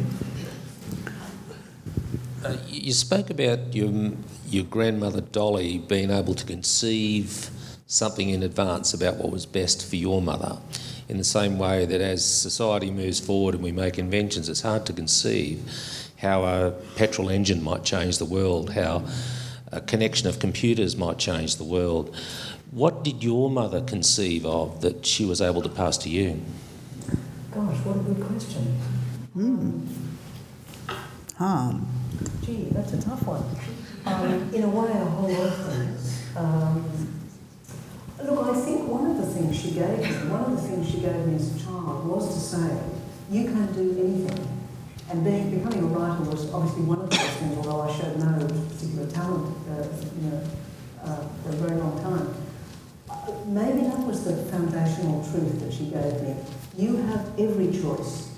Uh, you spoke about your your grandmother Dolly being able to conceive something in advance about what was best for your mother. In the same way that as society moves forward and we make inventions, it's hard to conceive how a petrol engine might change the world, how a connection of computers might change the world. What did your mother conceive of that she was able to pass to you? Gosh, what a good question. Mm. Harm. Gee, that's a tough one. Um, in a way, a whole lot of things. Um, look, I think one of the things she gave me, one of the things she gave me as a child was to say, you can do anything. And being, becoming a writer was obviously one of those things, although I showed no particular talent uh, you know, uh, for a very long time. Maybe that was the foundational truth that she gave me. You have every choice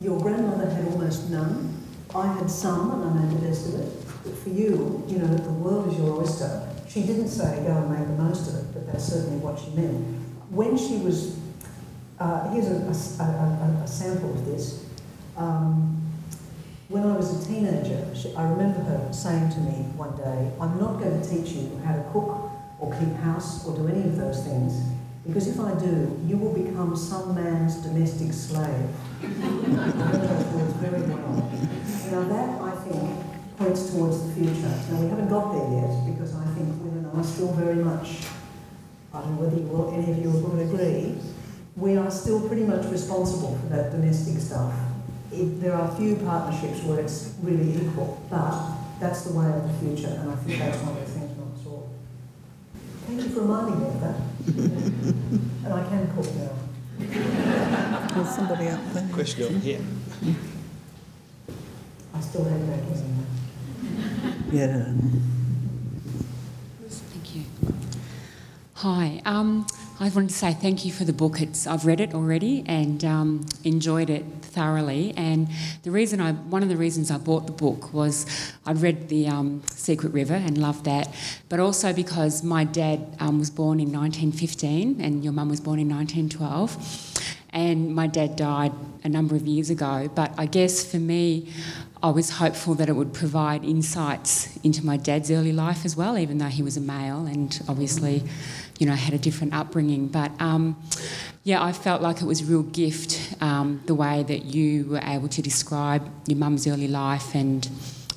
your grandmother had almost none. I had some, and I made the best of it. But for you, you know, the world is your oyster. She didn't say go and make the most of it, but that's certainly what she meant. When she was, uh, here's a, a, a, a, sample of this. Um, when I was a teenager, she, I remember her saying to me one day, I'm not going to teach you how to cook or keep house or do any of those things. Because if I do, you will become some man's domestic slave. Very well. Now that, I think, points towards the future. Now we haven't got there yet, because I think women are still very much, I don't know whether you will, any of you will agree, we are still pretty much responsible for that domestic stuff. It, there are few partnerships where it's really equal, but that's the way of the future, and I think that's one of the things not to Thank you for reminding me of that. And I can cook now. There's somebody up there. Question here. I still have that, isn't Yeah. Thank you. Hi. Um, I wanted to say thank you for the book. It's I've read it already and um, enjoyed it thoroughly. And the reason I, one of the reasons I bought the book was I'd read the um, Secret River and loved that, but also because my dad um, was born in 1915 and your mum was born in 1912, and my dad died a number of years ago. But I guess for me, I was hopeful that it would provide insights into my dad's early life as well, even though he was a male and obviously you know, had a different upbringing. But um, yeah, I felt like it was a real gift um, the way that you were able to describe your mum's early life and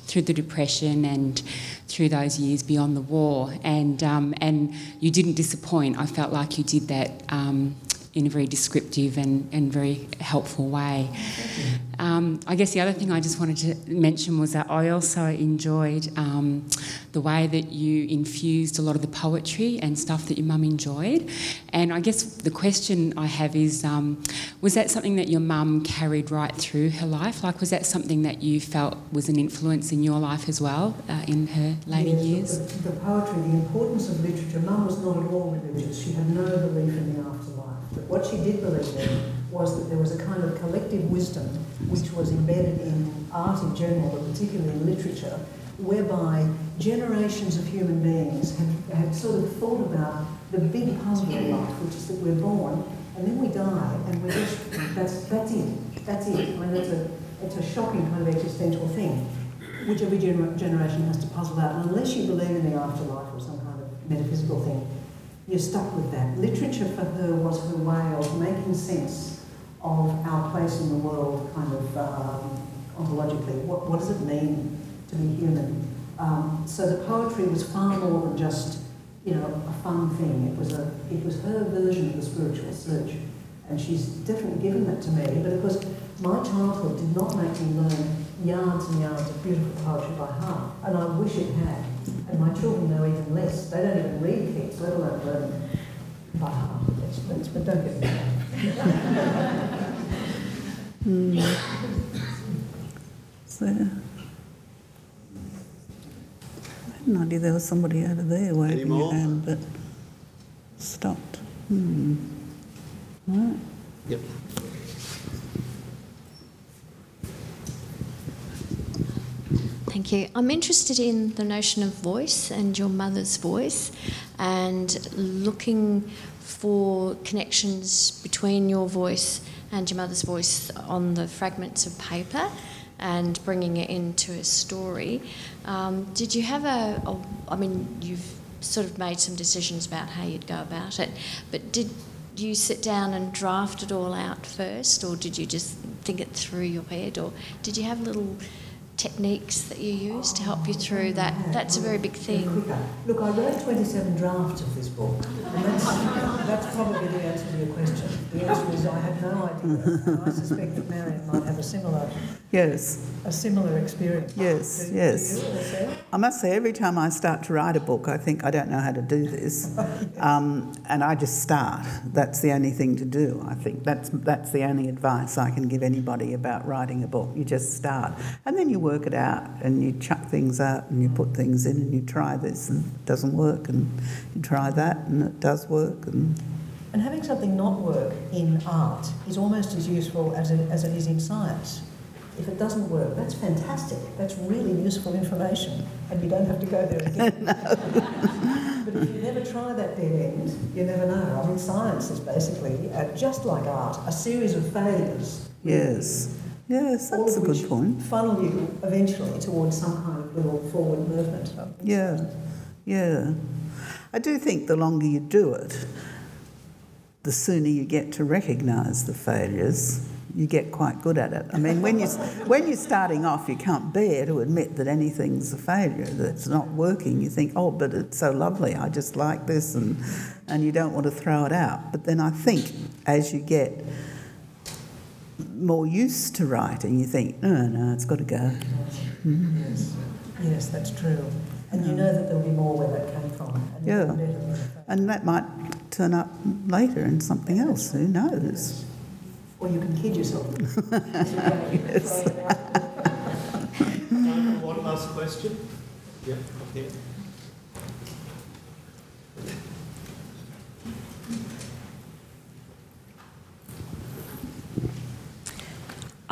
through the depression and through those years beyond the war. And um, and you didn't disappoint. I felt like you did that um, in a very descriptive and, and very helpful way. Um, I guess the other thing I just wanted to mention was that I also enjoyed um, the way that you infused a lot of the poetry and stuff that your mum enjoyed. And I guess the question I have is um, was that something that your mum carried right through her life? Like, was that something that you felt was an influence in your life as well uh, in her later yes, years? The, the poetry, the importance of literature. Mum was not at all religious. She had no belief in the afterlife. But what she did believe in was that there was a kind of collective wisdom which was embedded in art in general, but particularly in literature, whereby generations of human beings had, had sort of thought about the big puzzle of life, which is that we're born and then we die, and we're just, that's, that's it. That's it. I mean, it's a, it's a shocking kind of existential thing, which every gener- generation has to puzzle out. And unless you believe in the afterlife or some kind of metaphysical thing, you're stuck with that. Literature for her was her way of making sense of our place in the world, kind of um, ontologically. What, what does it mean to be human? Um, so the poetry was far more than just, you know, a fun thing. It was a, it was her version of the spiritual search, and she's definitely given that to me. But of course, my childhood did not make me learn yards and yards of beautiful poetry by heart, and I wish it had. And my children know even less. They don't even read Keats, let alone learn That's, that's, but don't get me wrong. mm. So, I had no idea there was somebody over there waving a hand, but stopped. Hmm. Right. Yep. Thank you. I'm interested in the notion of voice and your mother's voice and looking for connections between your voice and your mother's voice on the fragments of paper and bringing it into a story. Um, did you have a, a, I mean, you've sort of made some decisions about how you'd go about it, but did you sit down and draft it all out first, or did you just think it through your head, or did you have little techniques that you use to help you through that. That's a very big thing. Look, I wrote 27 drafts of this book, and that's, that's probably the answer to your question. The answer is I had no idea. And I suspect that Marion might have a similar yes a similar experience. Yes, do, yes. Do I must say, every time I start to write a book, I think I don't know how to do this, um, and I just start. That's the only thing to do. I think that's that's the only advice I can give anybody about writing a book. You just start, and then you work it out, and you chuck things out, and you put things in, and you try this, and it doesn't work, and you try that, and it does work, and. And having something not work in art is almost as useful as it, as it is in science. If it doesn't work, that's fantastic. That's really useful information, and you don't have to go there again. [laughs] but if you never try that dead end, you never know. I mean, science is basically, uh, just like art, a series of failures. Yes. Yes, that's a good point. Funnel you eventually towards some kind of little forward movement. Yeah, yeah. I do think the longer you do it, the sooner you get to recognise the failures you get quite good at it. I mean, when, you, [laughs] when you're starting off, you can't bear to admit that anything's a failure, that it's not working. You think, oh, but it's so lovely, I just like this, and, and you don't want to throw it out. But then I think as you get more used to writing, you think, no, no, it's got to go. Mm. Yes. yes, that's true. And you know that there'll be more where that came from. And yeah. And that might turn up later in something else, who knows? or you can kid yourself. [laughs] yes. One last question. Yeah, up here.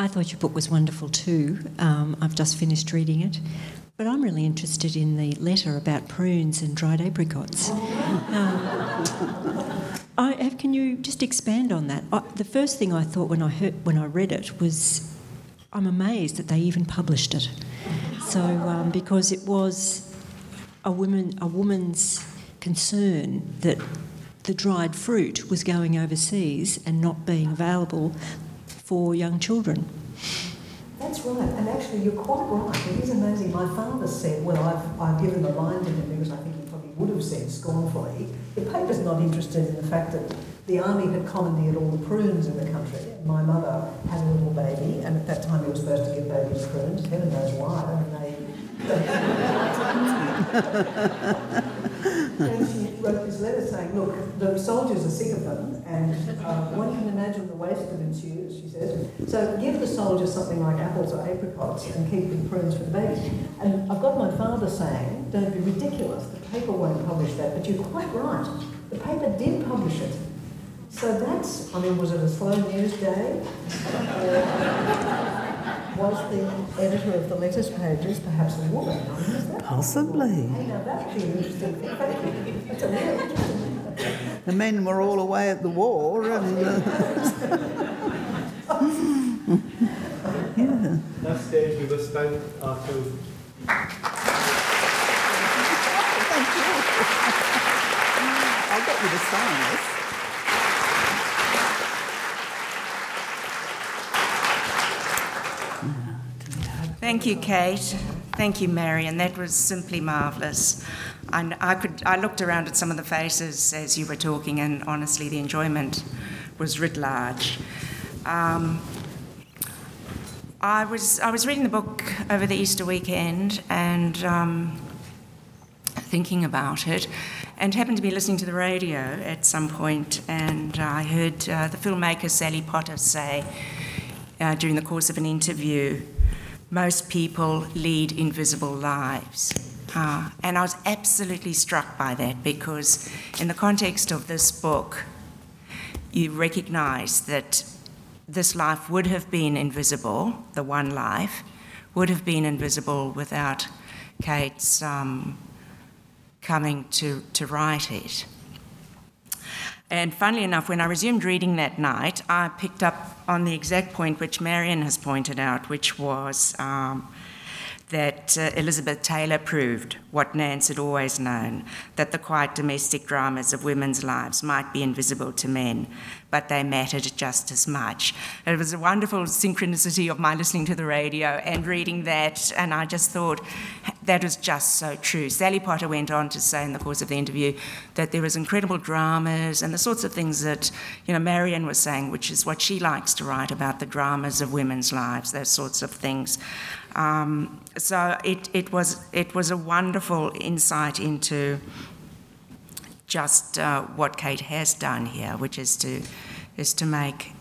I thought your book was wonderful too. Um, I've just finished reading it. But I'm really interested in the letter about prunes and dried apricots. Um, I, can you just expand on that? I, the first thing I thought when I heard when I read it was, I'm amazed that they even published it. So um, because it was a woman a woman's concern that the dried fruit was going overseas and not being available for young children. That's right, and actually you're quite right. It is amazing. My father said, well, I've, I've given the line to him because I think he probably would have said scornfully, the paper's not interested in the fact that the army had commandeered all the prunes in the country. My mother had a little baby, and at that time he was supposed to give babies prunes. Heaven knows why. I mean, they. [laughs] [laughs] and she wrote this letter saying, "Look, the soldiers are sick of them, and uh, one can imagine the waste that ensues." She says, "So give the soldiers something like apples or apricots, and keep the prunes for the babies." And I've got my father saying, "Don't be ridiculous. The paper won't publish that." But you're quite right. The paper did publish it. So that's, I mean, was it a slow news day? [laughs] was the editor of the letters pages perhaps a woman? Possibly. Hey, now that'd be interesting. That's a really interesting thing. The men were all away at the war and... Uh, [laughs] that stage we must thank our two. Thank you. I'll get you to sign this. Thank you, Kate. Thank you, Marion. That was simply marvellous. I, I, could, I looked around at some of the faces as you were talking, and honestly, the enjoyment was writ large. Um, I was I was reading the book over the Easter weekend and um, thinking about it, and happened to be listening to the radio at some point, and I heard uh, the filmmaker Sally Potter say uh, during the course of an interview, "Most people lead invisible lives." Uh, and I was absolutely struck by that because, in the context of this book, you recognise that this life would have been invisible, the one life, would have been invisible without Kate's um, coming to, to write it. And funnily enough, when I resumed reading that night, I picked up on the exact point which Marion has pointed out, which was um, that uh, Elizabeth Taylor proved what Nance had always known that the quiet domestic dramas of women's lives might be invisible to men, but they mattered just as much. It was a wonderful synchronicity of my listening to the radio and reading that, and I just thought that was just so true. Sally Potter went on to say in the course of the interview that there was incredible dramas and the sorts of things that you know Marion was saying, which is what she likes to write about the dramas of women's lives, those sorts of things. Um, so it, it, was, it was a wonderful insight into just uh, what Kate has done here, which is to, is to make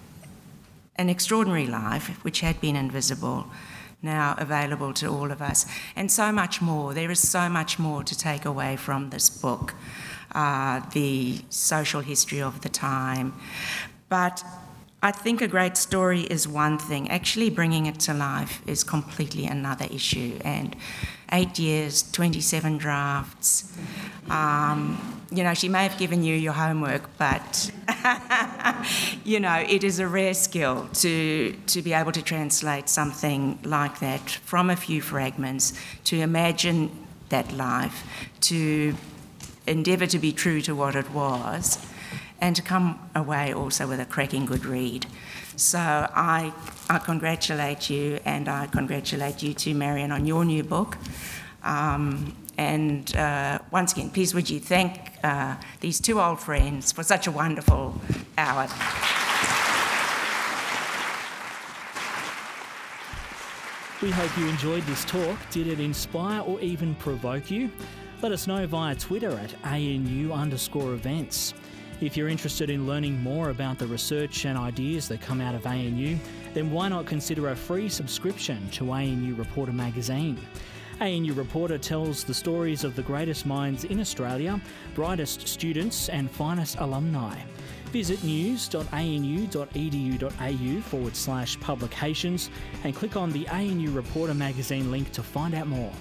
an extraordinary life, which had been invisible, now available to all of us. And so much more. There is so much more to take away from this book uh, the social history of the time. But I think a great story is one thing. Actually, bringing it to life is completely another issue. And eight years, 27 drafts. Um, you know, she may have given you your homework, but [laughs] you know, it is a rare skill to to be able to translate something like that from a few fragments, to imagine that life, to endeavour to be true to what it was and to come away also with a cracking good read. So I, I congratulate you, and I congratulate you too, Marion, on your new book. Um, and uh, once again, please would you thank uh, these two old friends for such a wonderful hour. We hope you enjoyed this talk. Did it inspire or even provoke you? Let us know via Twitter at ANU underscore events. If you're interested in learning more about the research and ideas that come out of ANU, then why not consider a free subscription to ANU Reporter magazine? ANU Reporter tells the stories of the greatest minds in Australia, brightest students, and finest alumni. Visit news.anu.edu.au forward slash publications and click on the ANU Reporter magazine link to find out more.